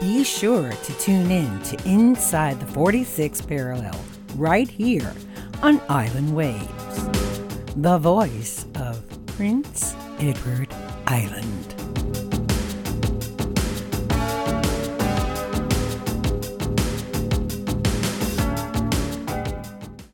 be sure to tune in to Inside the 46th Parallel right here on Island Waves, the voice of Prince Edward Island.